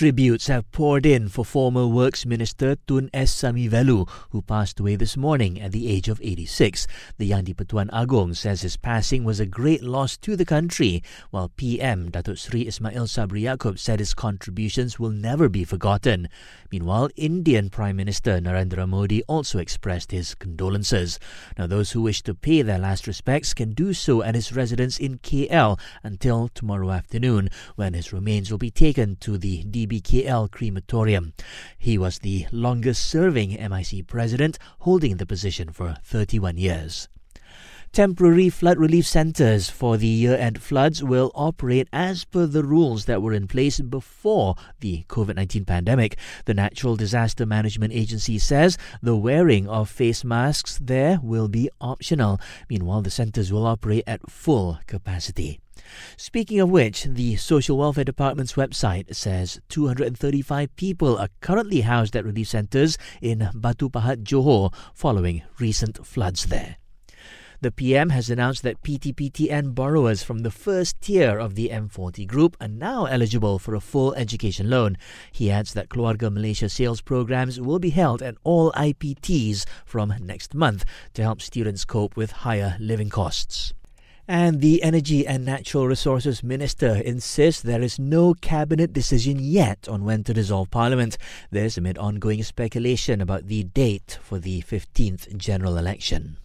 Tributes have poured in for former Works Minister Tun S. Samy Vellu, who passed away this morning at the age of 86. The Yang di-Pertuan Agong says his passing was a great loss to the country, while PM Datuk Sri Ismail Sabri Yaakob said his contributions will never be forgotten. Meanwhile, Indian Prime Minister Narendra Modi also expressed his condolences. Now, those who wish to pay their last respects can do so at his residence in KL until tomorrow afternoon, when his remains will be taken to the DBKL crematorium. He was the longest serving MIC president, holding the position for 31 years. Temporary flood relief centres for the year end floods will operate as per the rules that were in place before the COVID 19 pandemic. The Natural Disaster Management Agency says the wearing of face masks there will be optional. Meanwhile, the centres will operate at full capacity. Speaking of which, the Social Welfare Department's website says 235 people are currently housed at relief centres in Batu Pahat, Johor, following recent floods there. The PM has announced that PTPTN borrowers from the first tier of the M40 group are now eligible for a full education loan. He adds that Keluarga Malaysia sales programs will be held at all IPTs from next month to help students cope with higher living costs. And the Energy and Natural Resources Minister insists there is no cabinet decision yet on when to dissolve Parliament. This amid ongoing speculation about the date for the 15th general election.